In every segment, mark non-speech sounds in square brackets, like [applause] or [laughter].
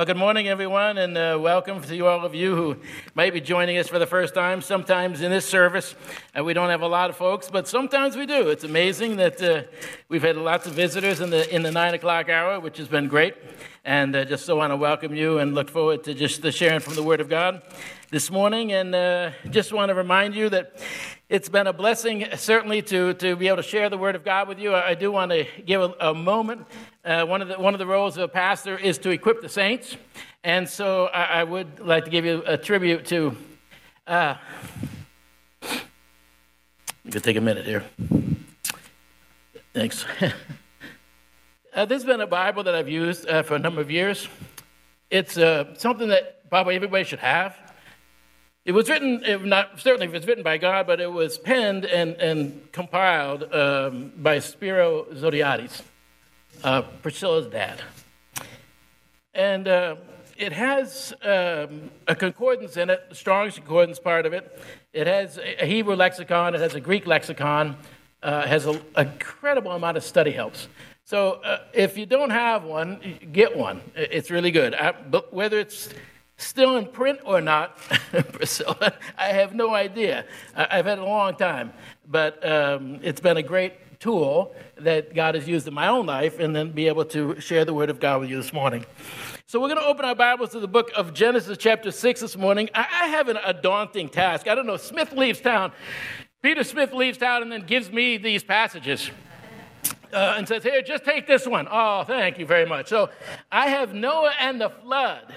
Well, good morning, everyone, and uh, welcome to all of you who might be joining us for the first time. Sometimes in this service, uh, we don't have a lot of folks, but sometimes we do. It's amazing that uh, we've had lots of visitors in the in the nine o'clock hour, which has been great. And uh, just so want to welcome you and look forward to just the sharing from the Word of God this morning. And uh, just want to remind you that it's been a blessing, certainly, to, to be able to share the Word of God with you. I, do want to give a, a moment. Uh, one, of the, one of the roles of a pastor is to equip the saints. And so I, I would like to give you a tribute to. Uh, you could take a minute here. Thanks. [laughs] uh, this has been a Bible that I've used uh, for a number of years. It's uh, something that probably everybody should have. It was written, it not certainly it was written by God, but it was penned and, and compiled um, by Spiro Zodhiates, uh, Priscilla's dad. And uh, it has um, a concordance in it, the Strong's concordance part of it. It has a Hebrew lexicon, it has a Greek lexicon, uh, has an incredible amount of study helps. So uh, if you don't have one, get one. It's really good. I, but whether it's still in print or not, [laughs] Priscilla, I have no idea. I've had a long time, but um, it's been a great tool that God has used in my own life, and then be able to share the Word of God with you this morning. So we're going to open our Bibles to the book of Genesis, chapter six, this morning. I have an, a daunting task. I don't know. Smith leaves town. Peter Smith leaves town and then gives me these passages. Uh, and says, Here, just take this one. Oh, thank you very much. So I have Noah and the flood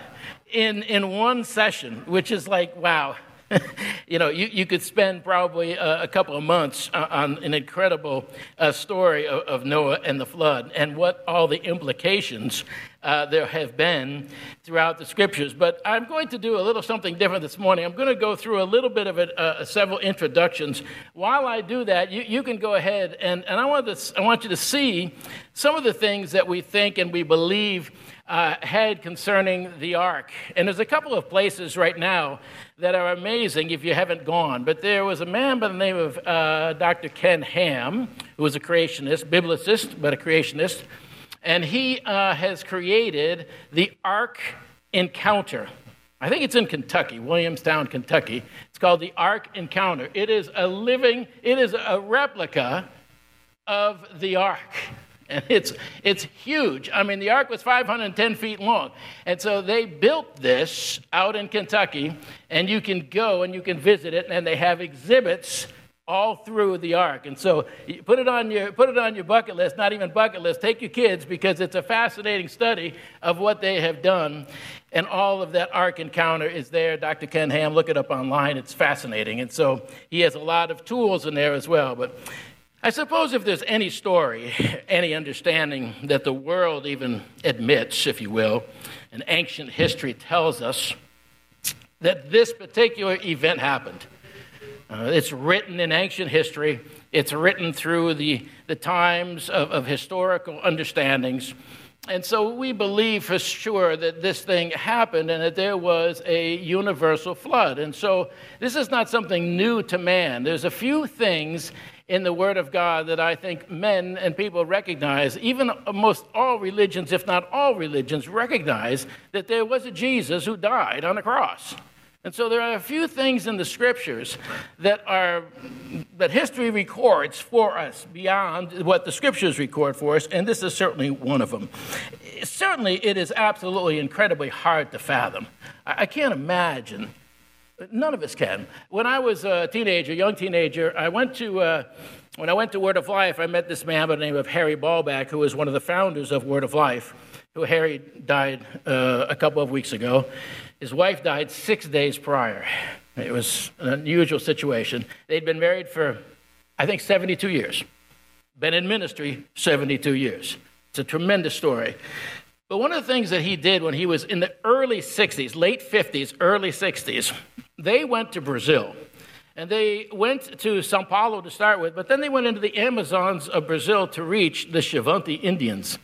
in, in one session, which is like, wow. [laughs] you know, you, you could spend probably a, a couple of months on an incredible uh, story of, of, Noah and the flood and what all the implications uh, there have been throughout the scriptures. But I'm going to do a little something different this morning. I'm going to go through a little bit of it, uh, several introductions. While I do that, you, you can go ahead and, and I, want to, I want you to see some of the things that we think and we believe uh, had concerning the ark. And there's a couple of places right now that are amazing if you haven't gone. But there was a man by the name of uh, Dr. Ken Ham, who was a creationist, biblicist, but a creationist. And he uh, has created the Ark Encounter. I think it's in Kentucky, Williamstown, Kentucky. It's called the Ark Encounter. It is a living, it is a replica of the Ark. And [laughs] it's, it's huge. I mean, the ark was 510 feet long. And so they built this out in Kentucky, and you can go and you can visit it, and they have exhibits all through the ark. And so put it on your put it on your bucket list, not even bucket list. Take your kids because it's a fascinating study of what they have done. And all of that ark encounter is there. Dr. Ken Ham, look it up online. It's fascinating. And so he has a lot of tools in there as well. But I suppose if there's any story, any understanding that the world even admits, if you will, and ancient history tells us that this particular event happened. Uh, it's written in ancient history, it's written through the, the times of, of historical understandings. And so we believe for sure that this thing happened and that there was a universal flood. And so this is not something new to man. There's a few things in the Word of God that I think men and people recognize, even most all religions, if not all religions, recognize that there was a Jesus who died on the cross. And so there are a few things in the scriptures that are that history records for us beyond what the scriptures record for us, and this is certainly one of them. Certainly, it is absolutely incredibly hard to fathom. I can't imagine None of us can. When I was a teenager, young teenager, I went to, uh, when I went to Word of Life, I met this man by the name of Harry Bollback, who was one of the founders of Word of Life, who Harry died uh, a couple of weeks ago. His wife died six days prior. It was an unusual situation. They'd been married for, I think, 72 years, been in ministry 72 years. It's a tremendous story. But one of the things that he did when he was in the early 60s, late 50s, early 60s, they went to Brazil. And they went to Sao Paulo to start with, but then they went into the Amazons of Brazil to reach the Xavante Indians.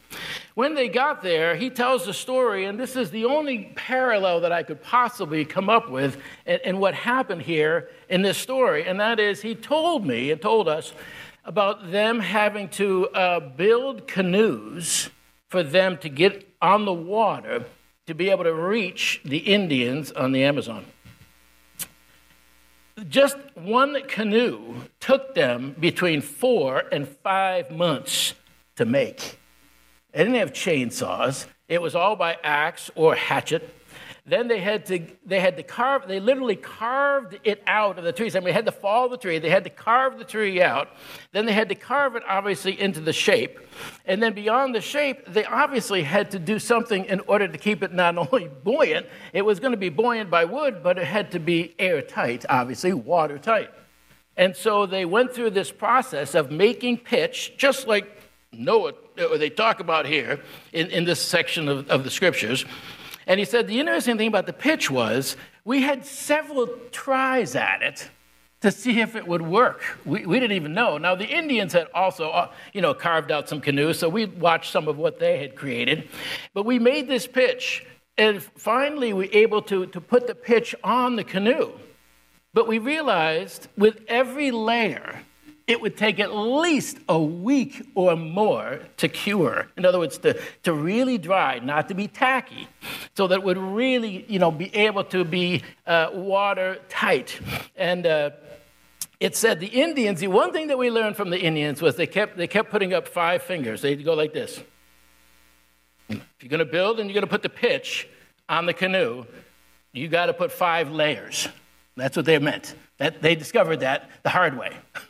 When they got there, he tells the story, and this is the only parallel that I could possibly come up with in, what happened here in this story. And that is, he told me and told us about them having to uh, build canoes for them to get on the water to be able to reach the Indians on the Amazon. Just one canoe took them between four and five months to make. They didn't have chainsaws. It was all by axe or hatchet. Then they had to they had to carve. They literally carved it out of the tree. So they had to fall the tree. They had to carve the tree out. Then they had to carve it obviously into the shape. And then beyond the shape, they obviously had to do something in order to keep it not [laughs] only buoyant. It was going to be buoyant by wood, but it had to be airtight, obviously watertight. And so they went through this process of making pitch, just like Noah, they talk about here in, in this section of, of the scriptures. And he said the interesting thing about the pitch was we had several tries at it to see if it would work. We, we didn't even know. Now, the Indians had also, uh, you know, carved out some canoes, so we watched some of what they had created. But we made this pitch, and finally we were able to, to put the pitch on the canoe. But we realized with every layer, it would take at least a week or more to cure. In other words, to, to really dry, not to be tacky, so that it would really, you know, be able to be uh, watertight. And uh, it said the Indians, the one thing that we learned from the Indians was they kept, they kept putting up five fingers. They'd go like this. If you're going to build and you're going to put the pitch on the canoe, you got to put five layers. That's what they meant. That, they discovered that the hard way. [laughs]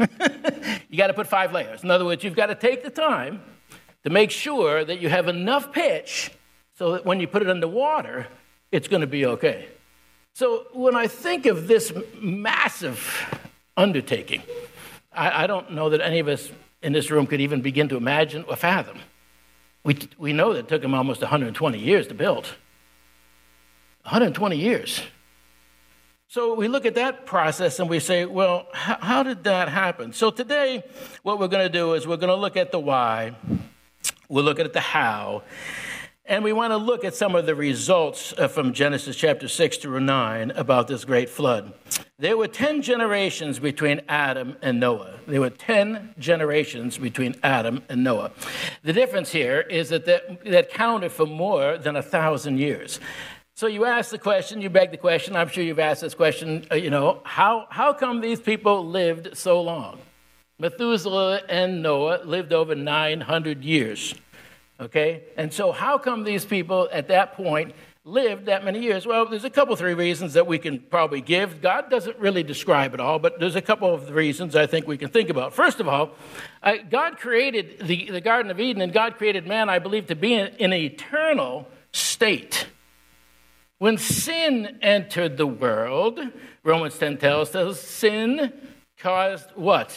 you got to put five layers. In other words, you've got to take the time to make sure that you have enough pitch so that when you put it in the water, it's going to be okay. So when I think of this massive undertaking, I, I don't know that any of us in this room could even begin to imagine or fathom. We, we know that it took them almost 120 years to build. 120 years. So we look at that process and we say, well, how, how did that happen? So today, what we're going to do is we're going to look at the why, we're looking at the how, and we want to look at some of the results uh, from Genesis chapter 6 through 9 about this great flood. There were 10 generations between Adam and Noah. There were 10 generations between Adam and Noah. The difference here is that that, that counted for more than a thousand years. So you ask the question, you beg the question, I'm sure you've asked this question, uh, you know, how, how come these people lived so long? Methuselah and Noah lived over 900 years, okay? And so how come these people at that point lived that many years? Well, there's a couple, three reasons that we can probably give. God doesn't really describe it all, but there's a couple of reasons I think we can think about. First of all, uh, God created the, the Garden of Eden, and God created man, I believe, to be in, in an eternal state. When sin entered the world, Romans 10 tells us sin caused what?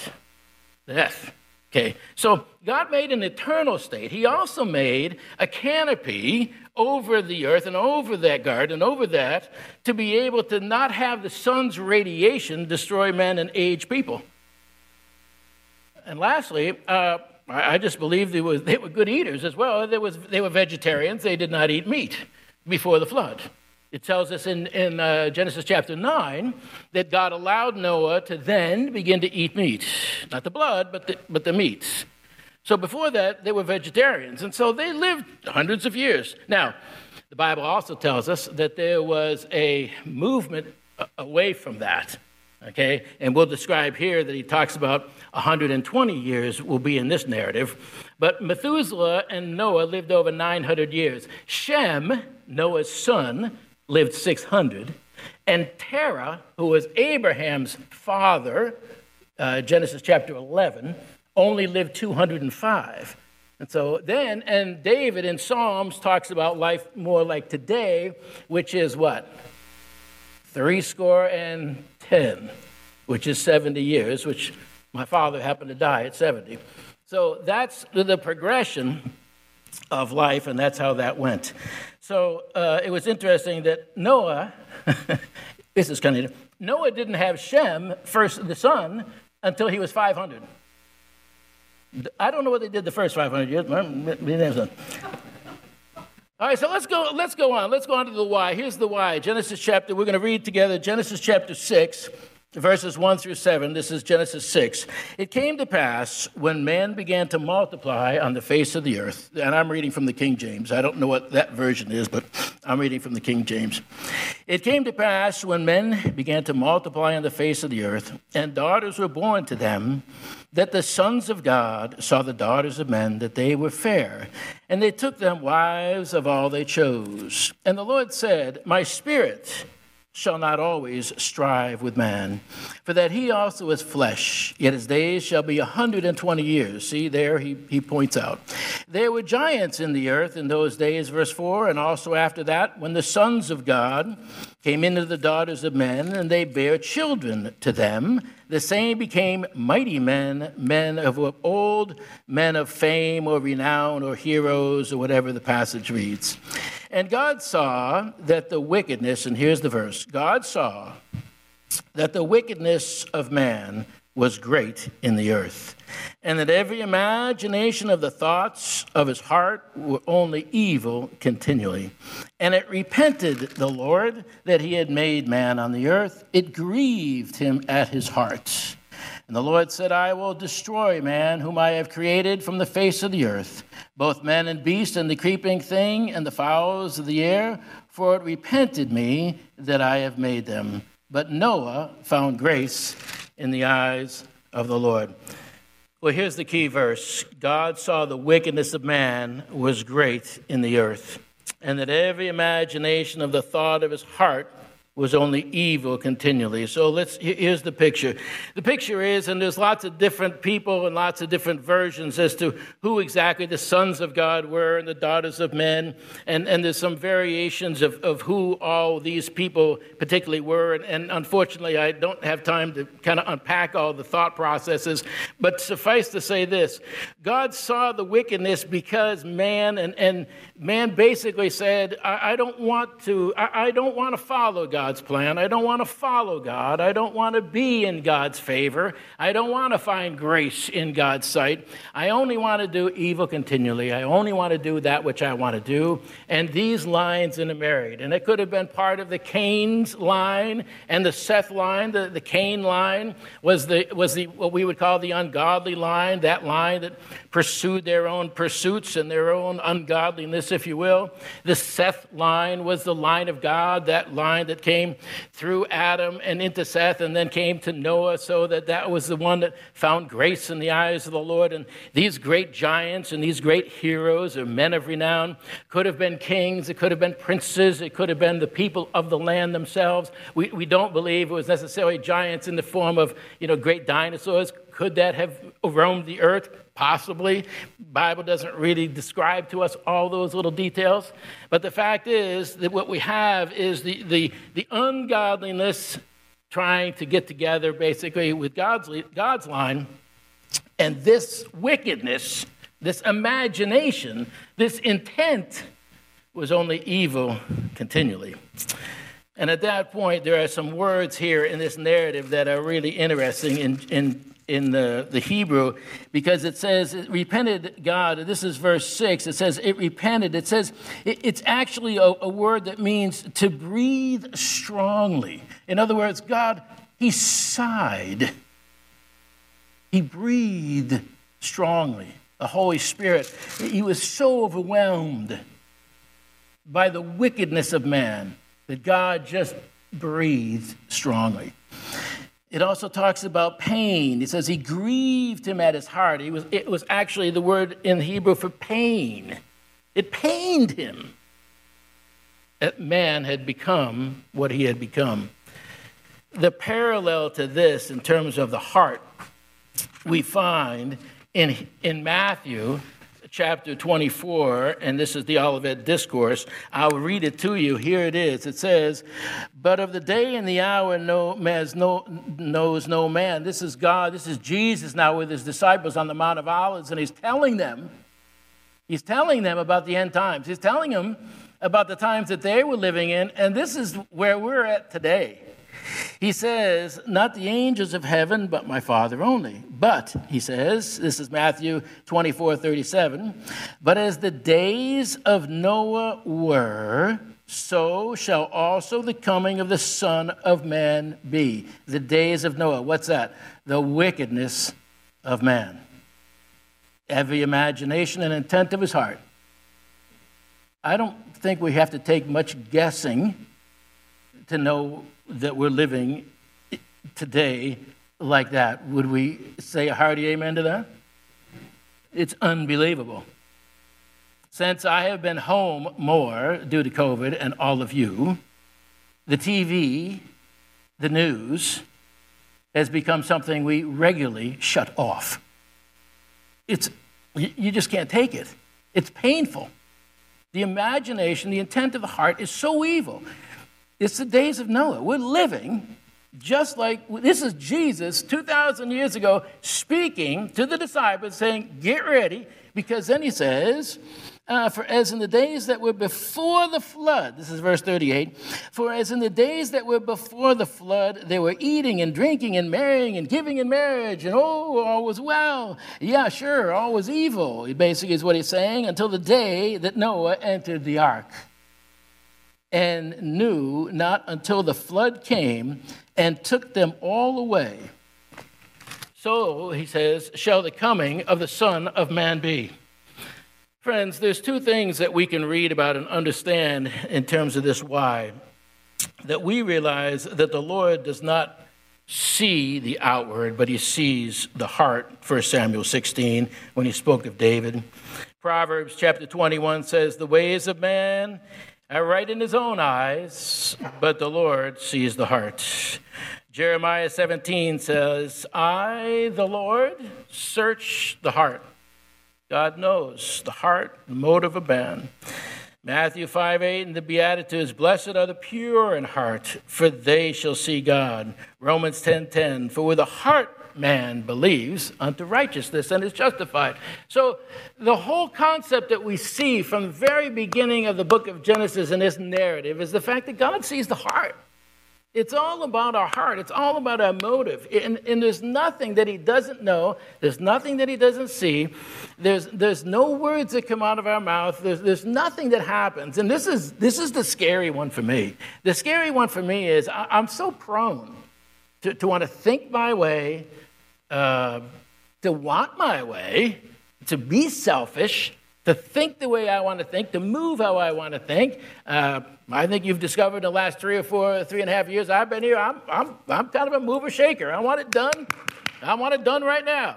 Death. Okay, so God made an eternal state. He also made a canopy over the earth and over that garden, over that, to be able to not have the sun's radiation destroy men and age people. And lastly, uh, I just believe they, was, they were good eaters as well. They, was, they were vegetarians, they did not eat meat before the flood. It tells us in, in uh, Genesis chapter 9 that God allowed Noah to then begin to eat meat. Not the blood, but the, but the meats. So before that, they were vegetarians. And so they lived hundreds of years. Now, the Bible also tells us that there was a movement away from that. Okay? And we'll describe here that he talks about 120 years will be in this narrative. But Methuselah and Noah lived over 900 years. Shem, Noah's son, lived 600. And Terah, who was Abraham's father, uh, Genesis chapter 11, only lived 205. And so then, and David in Psalms talks about life more like today, which is what? Three score and ten, which is 70 years, which my father happened to die at 70. So that's the progression of life, and that's how that went. So uh, it was interesting that Noah, [laughs] this is kind of, Noah didn't have Shem, first the son, until he was 500. I don't know what they did the first 500 years. All right, so let's go, let's go on. Let's go on to the why. Here's the why. Genesis chapter, we're going to read together Genesis chapter 6, verses 1 through 7. This is Genesis 6. It came to pass when men began to multiply on the face of the earth, and I'm reading from the King James. I don't know what that version is, but I'm reading from the King James. It came to pass when men began to multiply on the face of the earth, and daughters were born to them, that the sons of God saw the daughters of men, that they were fair, and they took them wives of all they chose. And the Lord said, My spirit shall not always strive with man, for that he also is flesh, yet his days shall be a 120 years. See, there he, he points out. There were giants in the earth in those days, verse 4, and also after that, when the sons of God came into the daughters of men, and they bare children to them. The same became mighty men, men of old, men of fame or renown or heroes or whatever the passage reads. And God saw that the wickedness, and here's the verse God saw that the wickedness of man was great in the earth, and that every imagination of the thoughts of his heart were only evil continually. And it repented the Lord that he had made man on the earth. It grieved him at his heart. And the Lord said, I will destroy man whom I have created from the face of the earth, both man and beast, and the creeping thing, and the fowls of the air, for it repented me that I have made them. But Noah found grace in the eyes of the Lord. Well, here's the key verse God saw the wickedness of man was great in the earth, and that every imagination of the thought of his heart was only evil continually. So let's here's the picture. The picture is, and there's lots of different people and lots of different versions as to who exactly the sons of God were and the daughters of men, and, and there's some variations of, of who all these people particularly were. And, and unfortunately, I don't have time to kind of unpack all the thought processes, but suffice to say this God saw the wickedness because man and, and man basically said, I, I don't want to, I, I don't want to follow God's plan. I don't want to follow God. I don't want to be in God's favor. I don't want to find grace in God's sight. I only want to do evil continually. I only want to do that which I want to do. And these lines in married. And it could have been part of the Cain's line and the Seth line. The, the Cain line was the was the what we would call the ungodly line, that line that pursued their own pursuits and their own ungodliness if you will. The Seth line was the line of God, that line that came through Adam and into Seth and then came to Noah, so that that was the one that found grace in the eyes of the Lord. And these great giants and these great heroes or men of renown could have been kings, it could have been princes, it could have been the people of the land themselves. We, we don't believe it was necessarily giants in the form of you know, great dinosaurs. Could that have roamed the earth? Possibly. Bible doesn't really describe to us all those little details. But the fact is that what we have is the, the, the ungodliness trying to get together basically with God's, God's line, and this wickedness, this imagination, this intent was only evil continually. And at that point, there are some words here in this narrative that are really interesting in, in in the, the Hebrew because it says it repented God. This is verse 6. It says it repented. It says it, it's actually a, a word that means to breathe strongly. In other words, God, He sighed, He breathed strongly. The Holy Spirit, He was so overwhelmed by the wickedness of man that God just breathed strongly. It also talks about pain. It says he grieved him at his heart. He was, it was actually the word in Hebrew for pain. It pained him that man had become what he had become. The parallel to this in terms of the heart we find in, in Matthew chapter 24, and this is the Olivet Discourse. I'll read it to you. Here it is. It says, But of the day and the hour no, no, knows no man. This is God, this is Jesus now with his disciples on the Mount of Olives, and he's telling them, he's telling them about the end times. He's telling them about the times that they were living in, and this is where we're at today. He says, Not the angels of heaven, but my Father only. But, he says, this is Matthew 24 37, but as the days of Noah were, so shall also the coming of the Son of Man be. The days of Noah. What's that? The wickedness of man. Every imagination and intent of his heart. I don't think we have to take much guessing to know that we're living today like that. Would we say a hearty amen to that? It's unbelievable. Since I have been home more due to COVID and all of you, the TV, the news, has become something we regularly shut off. It's, you just can't take it. It's painful. The imagination, the intent of the heart is so evil. It's the days of Noah. We're living just like this is Jesus 2,000 years ago speaking to the disciples, saying, Get ready, because then he says, uh, for as in the days that were before the flood, this is verse 38, for as in the days that were before the flood, they were eating and drinking and marrying and giving in marriage, and oh, all was well. Yeah, sure, all was evil, basically is what he's saying, until the day that Noah entered the ark and knew not until the flood came and took them all away. So, he says, shall the coming of the Son of Man be. Friends, there's two things that we can read about and understand in terms of this why. That we realize that the Lord does not see the outward, but he sees the heart, 1 Samuel 16, when he spoke of David. Proverbs chapter 21 says, The ways of man Uh, right in his own eyes, but the Lord sees the heart. Jeremiah 17 says, I, the Lord, search the heart God knows the heart, the motive of man. Matthew 5 8 in the Beatitudes, blessed are the pure in heart, for they shall see God. Romans 10 10, for with the heart man believes unto righteousness and is justified. So, the whole concept that we see from the very beginning of the book of Genesis in this narrative is the fact that God sees the heart. It's all about our heart. It's all about our motive. And, and, there's nothing that he doesn't know. There's nothing that he doesn't see. There's, there's no words that come out of our mouth. There's, there's nothing that happens. And this is, this is the scary one for me. The scary one for me is I, am so prone to, to want to think my way, uh, to want my way, to be selfish, to think the way I want to think, to move how I want to think. Uh, I think you've discovered in the last three or four, three and a half years I've been here, I'm, I'm, I'm kind of a mover shaker. I want it done. I want it done right now.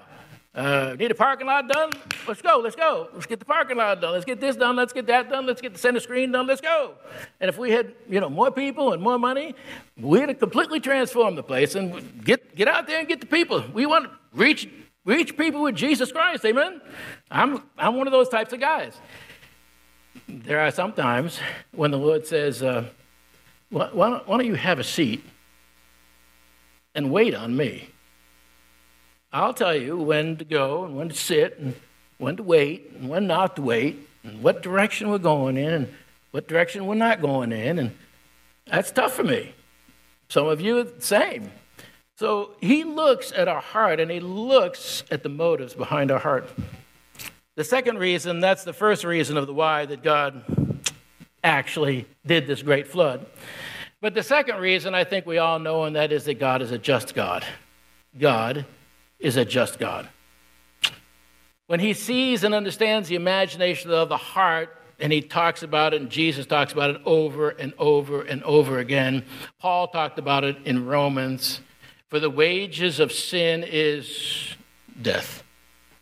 Uh, need a parking lot done? Let's go, let's go. Let's get the parking lot done. Let's get this done. Let's get that done. Let's get the center screen done. Let's go. And if we had, you know, more people and more money, we'd have completely transformed the place and get, get out there and get the people. We want to reach Reach people with Jesus Christ, amen? I'm, I'm one of those types of guys. There are sometimes when the Lord says, uh, why, don't, why don't you have a seat and wait on me? I'll tell you when to go and when to sit and when to wait and when not to wait and what direction we're going in and what direction we're not going in. And that's tough for me. Some of you, the same. So he looks at our heart and he looks at the motives behind our heart. The second reason, that's the first reason of the why that God actually did this great flood. But the second reason I think we all know, and that is that God is a just God. God is a just God. When he sees and understands the imagination of the heart, and he talks about it, and Jesus talks about it over and over and over again. Paul talked about it in Romans. For the wages of sin is death.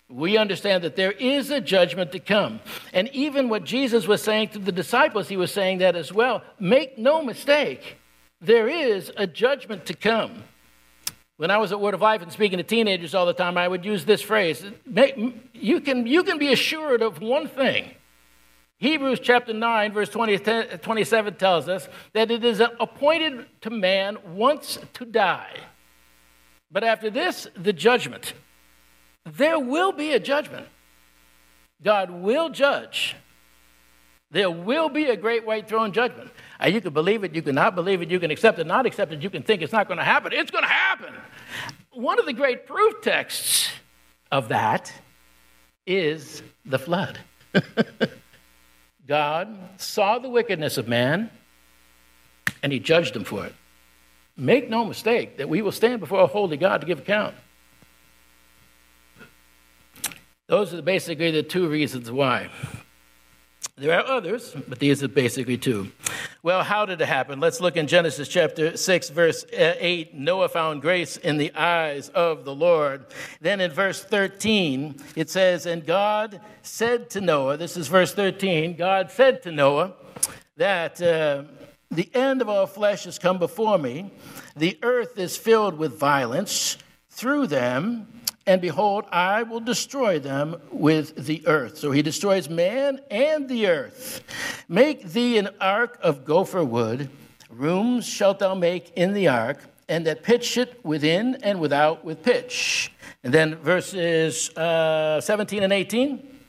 We understand that there is a judgment to come. And even what Jesus was saying to the disciples, he was saying that as well. Make no mistake, there is a judgment to come. When I was at Word of Life and speaking to teenagers all the time, I would use this phrase you can, you can be assured of one thing. Hebrews chapter 9, verse 20, 27 tells us that it is appointed to man once to die but after this, the judgment. There will be a judgment. God will judge. There will be a great white throne judgment. Uh, you can believe it, you can not believe it, you can accept it, not accept it, you can think it's not going to happen. It's going to happen. One of the great proof texts of that is the flood. [laughs] God saw the wickedness of man and he judged them for it. Make no mistake that we will stand before a holy God to give account. Those are basically the two reasons why. There are others, but these are basically two. Well, how did it happen? Let's look in Genesis chapter 6, verse uh, 8. Noah found grace in the eyes of the Lord. Then in verse 13, it says, And God said to Noah, this is verse 13, God said to Noah that uh, the end of all flesh has come before me. The earth is filled with violence. Through them, and behold, I will destroy them with the earth. So he destroys man and the earth. Make thee an ark of gopher wood. Rooms shalt thou make in the ark, and that pitch it within and without with pitch. And then verses uh, 17 and 18.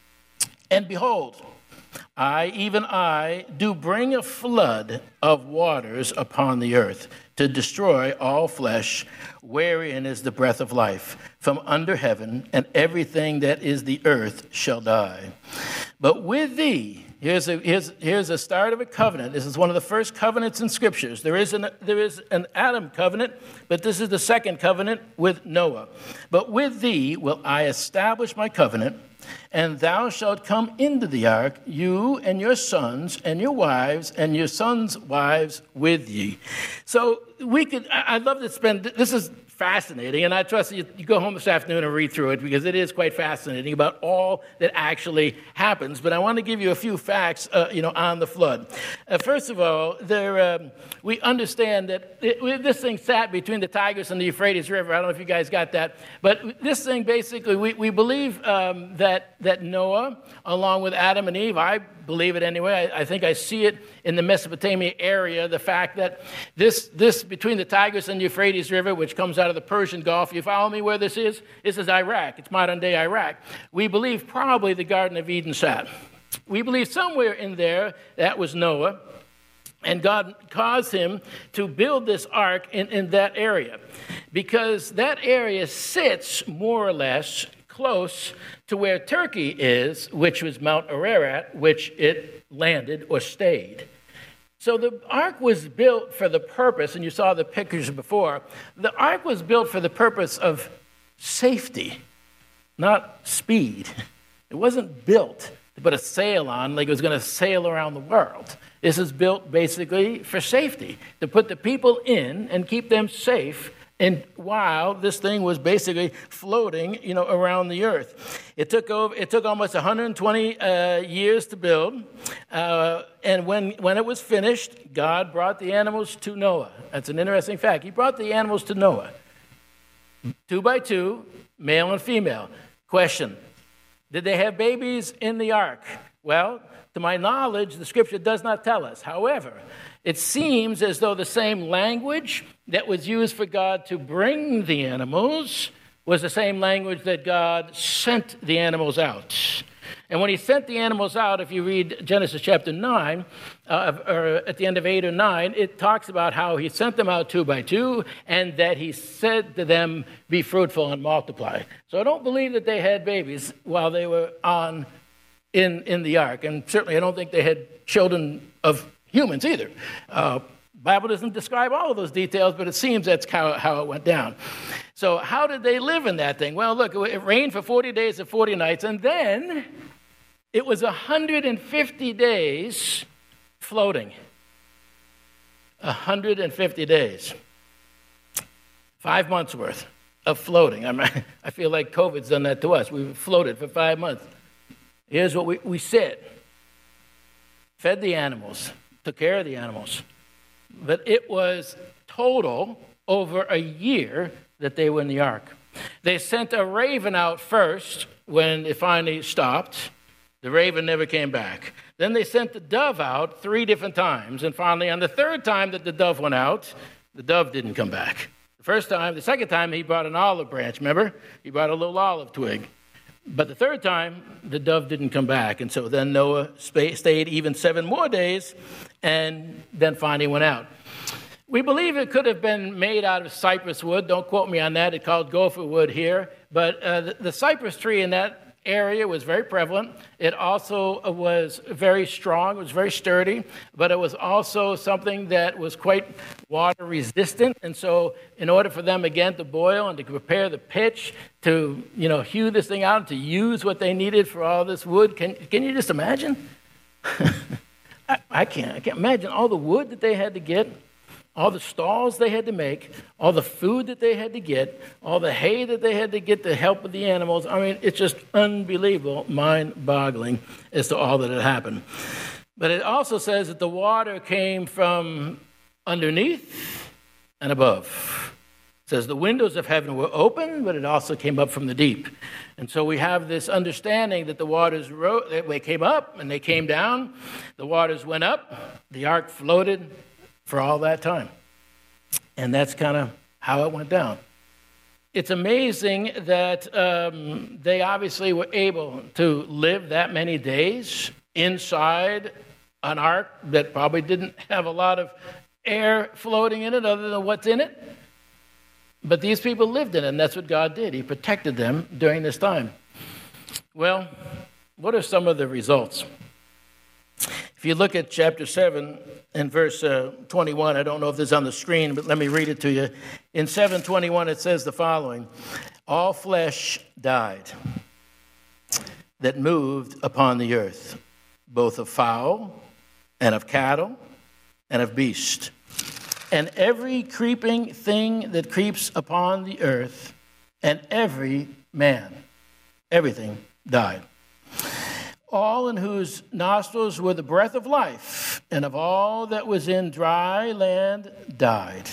And behold, I, even I, do bring a flood of waters upon the earth to destroy all flesh, wherein is the breath of life, from under heaven, and everything that is the earth shall die. But with thee, here's a, here's, here's a start of a covenant. This is one of the first covenants in scriptures. There is, an, there is an Adam covenant, but this is the second covenant with Noah. But with thee will I establish my covenant and thou shalt come into the ark, you and your sons and your wives and your sons' wives with ye. So we could, I'd love to spend, this is fascinating, and I trust you, you go home this afternoon and read through it because it is quite fascinating about all that actually happens. But I want to give you a few facts, uh, you know, on the flood. Uh, first of all, there, um, we understand that it, this thing sat between the Tigris and the Euphrates River. I don't know if you guys got that, but this thing basically, we, we believe um, that that Noah, along with Adam and Eve, I believe it anyway. I, I, think I see it in the Mesopotamia area. The fact that this, this between the Tigris and Euphrates River, which comes out of the Persian Gulf, you follow me where this is? This is Iraq. It's modern day Iraq. We believe probably the Garden of Eden sat. We believe somewhere in there that was Noah. And God caused him to build this ark in, in that area because that area sits more or less close to where Turkey is, which was Mount Ararat, which it landed or stayed. So the ark was built for the purpose, and you saw the pictures before, the ark was built for the purpose of safety, not speed. It wasn't built to put a sail on like it was going to sail around the world. This is built basically for safety, to put the people in and keep them safe and while this thing was basically floating, you know, around the earth, it took over. It took almost 120 uh, years to build, uh, and when when it was finished, God brought the animals to Noah. That's an interesting fact. He brought the animals to Noah, two by two, male and female. Question: Did they have babies in the ark? Well, to my knowledge, the Scripture does not tell us. However, it seems as though the same language that was used for God to bring the animals was the same language that God sent the animals out. And when he sent the animals out, if you read Genesis chapter 9, uh, or at the end of 8 or 9, it talks about how he sent them out two by two and that he said to them, Be fruitful and multiply. So I don't believe that they had babies while they were on in, in the ark. And certainly I don't think they had children of humans either. Uh, Bible doesn't describe all of those details, but it seems that's how, how it went down. So, how did they live in that thing? Well, look, it rained for 40 days and 40 nights, and then it was 150 days floating. 150 days. Five months worth of floating. I, [laughs] I feel like COVID's done that to us. We've floated for five months. Here's what we, we sit fed the animals, took care of the animals. But it was total over a year that they were in the ark. They sent a raven out first when it finally stopped. The raven never came back. Then they sent the dove out three different times. And finally, on the third time that the dove went out, the dove didn't come back. The first time, the second time, he brought an olive branch, remember? He brought a little olive twig. But the third time, the dove didn't come back. And so then Noah stayed even seven more days and then finally went out. We believe it could have been made out of cypress wood. Don't quote me on that. It's called gopher wood here. But uh, the, the cypress tree in that area was very prevalent. It also was very strong, it was very sturdy, but it was also something that was quite water resistant. And so, in order for them again to boil and to prepare the pitch, to you know hew this thing out, and to use what they needed for all this wood, can, can you just imagine? [laughs] I, I can't. I can't imagine all the wood that they had to get all the stalls they had to make, all the food that they had to get, all the hay that they had to get to help with the animals. I mean, it's just unbelievable, mind boggling as to all that had happened. But it also says that the water came from underneath and above. It says the windows of heaven were open, but it also came up from the deep. And so we have this understanding that the waters ro- they came up and they came down. The waters went up, the ark floated for all that time. And that's kind of how it went down. It's amazing that um, they obviously were able to live that many days inside an ark that probably didn't have a lot of air floating in it other than what's in it. But these people lived in it, and that's what God did. He protected them during this time. Well, what are some of the results? If you look at chapter 7 and verse uh, 21, I don't know if this is on the screen, but let me read it to you. In 721, it says the following All flesh died that moved upon the earth, both of fowl and of cattle and of beast, and every creeping thing that creeps upon the earth, and every man. Everything died all in whose nostrils were the breath of life, and of all that was in dry land died.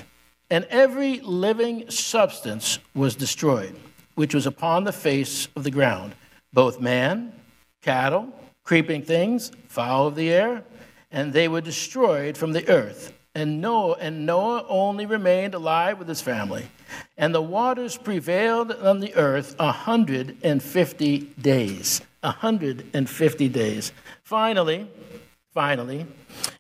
And every living substance was destroyed, which was upon the face of the ground, both man, cattle, creeping things, fowl of the air, and they were destroyed from the earth. And Noah, and Noah only remained alive with his family. And the waters prevailed on the earth a hundred and fifty days. 150 days. Finally, finally,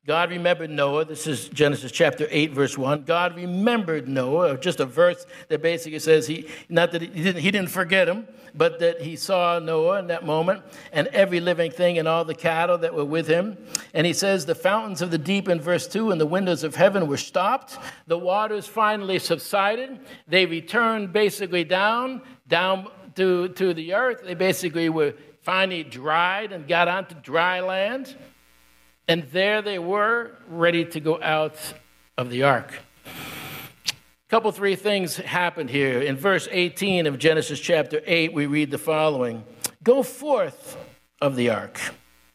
God remembered Noah. This is Genesis chapter 8, verse 1. God remembered Noah, just a verse that basically says he, not that he didn't, he didn't forget him, but that he saw Noah in that moment and every living thing and all the cattle that were with him. And he says, The fountains of the deep in verse 2 and the windows of heaven were stopped. The waters finally subsided. They returned basically down, down to, to the earth. They basically were finally dried and got onto dry land. And there they were, ready to go out of the ark. A couple, three things happened here. In verse 18 of Genesis chapter 8, we read the following Go forth of the ark,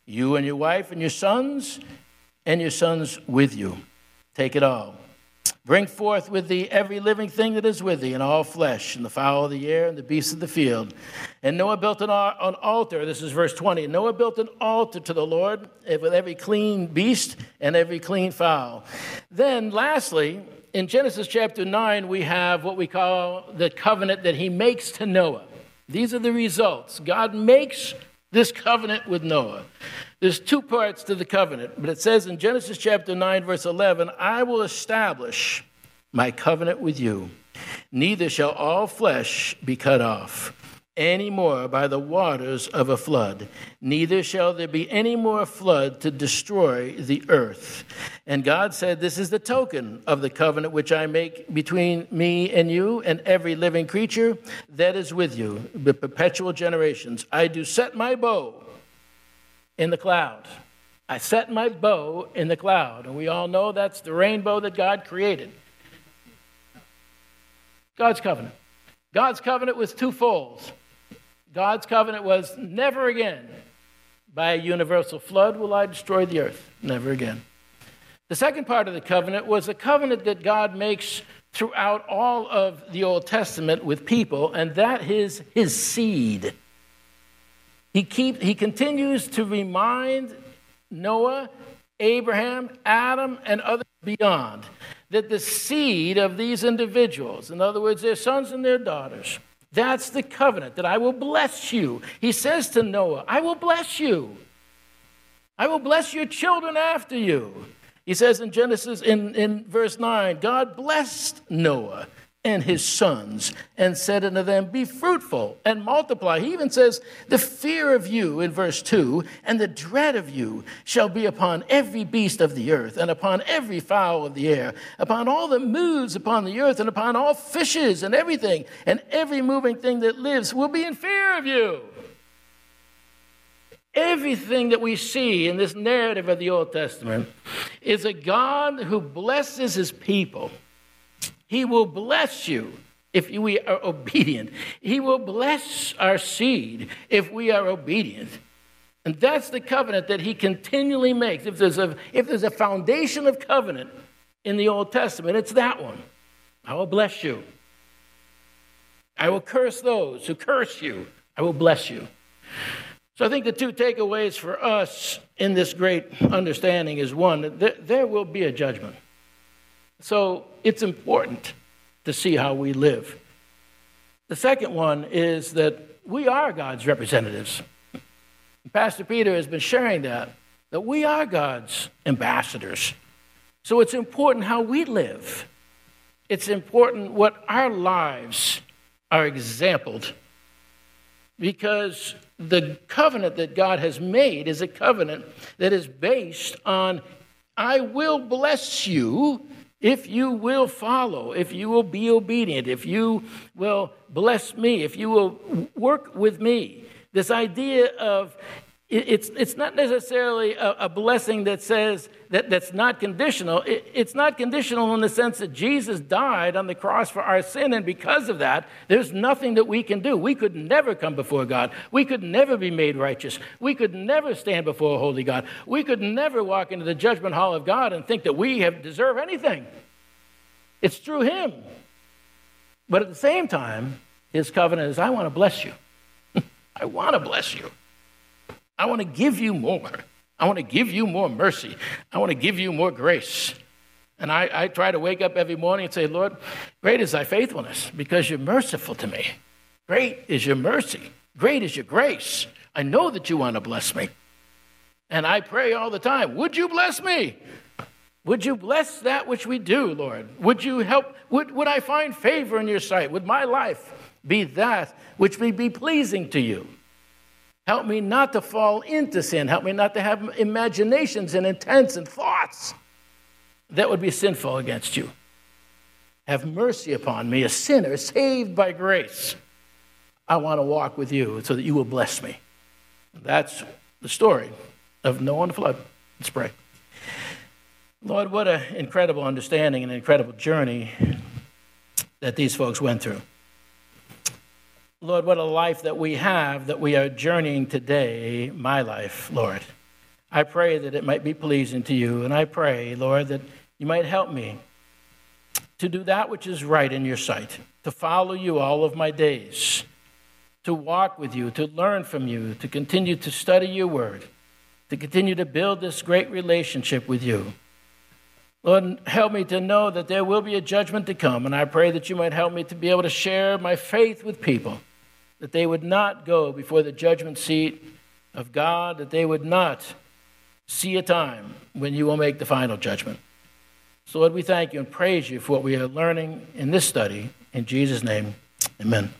you and your wife and your sons, and your sons with you. Take it all Bring forth with thee every living thing that is with thee, and all flesh, and the fowl of the air, and the beasts of the field. And Noah built an, an altar. This is verse 20. Noah built an altar to the Lord eh, with every clean beast and every clean fowl. Then, lastly, in Genesis chapter 9, we have what we call the covenant that he makes to Noah. These are the results. God makes this covenant with Noah. There's two parts to the covenant, but it says in Genesis chapter 9, verse 11, I will establish my covenant with you. Neither shall all flesh be cut off any more by the waters of a flood, neither shall there be any more flood to destroy the earth. And God said, This is the token of the covenant which I make between me and you and every living creature that is with you, the perpetual generations. I do set my bow in the cloud. I set my bow in the cloud. And we all know that's the rainbow that God created. God's covenant. God's covenant was twofold. God's covenant was never again by a universal flood will I destroy the earth. Never again. The second part of the covenant was a covenant that God makes throughout all of the Old Testament with people, and that is his seed. He, keep, he continues to remind Noah, Abraham, Adam, and others beyond that the seed of these individuals, in other words, their sons and their daughters, that's the covenant that I will bless you. He says to Noah, I will bless you. I will bless your children after you. He says in Genesis, in, in verse 9, God blessed Noah and his sons, and said unto them, Be fruitful and multiply. He even says, The fear of you in verse 2 and the dread of you shall be upon every beast of the earth, and upon every fowl of the air, upon all that moves upon the earth, and upon all fishes and everything, and every moving thing that lives will be in fear of you. Everything that we see in this narrative of the Old Testament is a God who blesses his people he will bless you if we are obedient. He will bless our seed if we are obedient. And that's the covenant that he continually makes. If there's a, if there's a foundation of covenant in the Old Testament, it's that one. I will bless you. I will curse those who curse you. I will bless you. So I think the two takeaways for us in this great understanding is one, there, there will be a judgment. So it's important to see how we live. The second one is that we are God's representatives. Pastor Peter has been sharing that, that we are God's ambassadors. So it's important how we live. It's important what our lives are exampled. Because the covenant that God has made is a covenant that is based on I will bless you if you will follow, if you will be obedient, if you will bless me, if you will work with me, this idea of it's, it's not necessarily a, a blessing that says that, that's not conditional. It, it's not conditional in the sense that Jesus died on the cross for our sin, and because of that, there's nothing that we can do. We could never come before God. We could never be made righteous. We could never stand before a holy God. We could never walk into the judgment hall of God and think that we have deserve anything. It's through Him. But at the same time, His covenant is I want to bless you. [laughs] I want to bless you. I want to give you more. I want to give you more mercy. I want to give you more grace. And I, I, try to wake up every morning and say, Lord, great is thy faithfulness because you're merciful to me. Great is your mercy. Great is your grace. I know that you want to bless me. And I pray all the time, would you bless me? Would you bless that which we do, Lord? Would you help? Would, would I find favor in your sight? Would my life be that which may be pleasing to you? Help me not to fall into sin. Help me not to have imaginations and intents and thoughts that would be sinful against you. Have mercy upon me, a sinner saved by grace. I want to walk with you so that you will bless me. That's the story of Noah and the flood. Let's pray. Lord, what an incredible understanding and incredible journey that these folks went through. Lord, what a life that we have that we are journeying today, my life, Lord. I pray that it might be pleasing to you, and I pray, Lord, that you might help me to do that which is right in your sight, to follow you all of my days, to walk with you, to learn from you, to continue to study your word, to continue to build this great relationship with you. Lord, help me to know that there will be a judgment to come, and I pray that you might help me to be able to share my faith with people that they would not go before the judgment seat of God, that they would not see a time when you will make the final judgment. So, Lord, we thank you and praise you for what we are learning in this study. In Jesus' name, amen.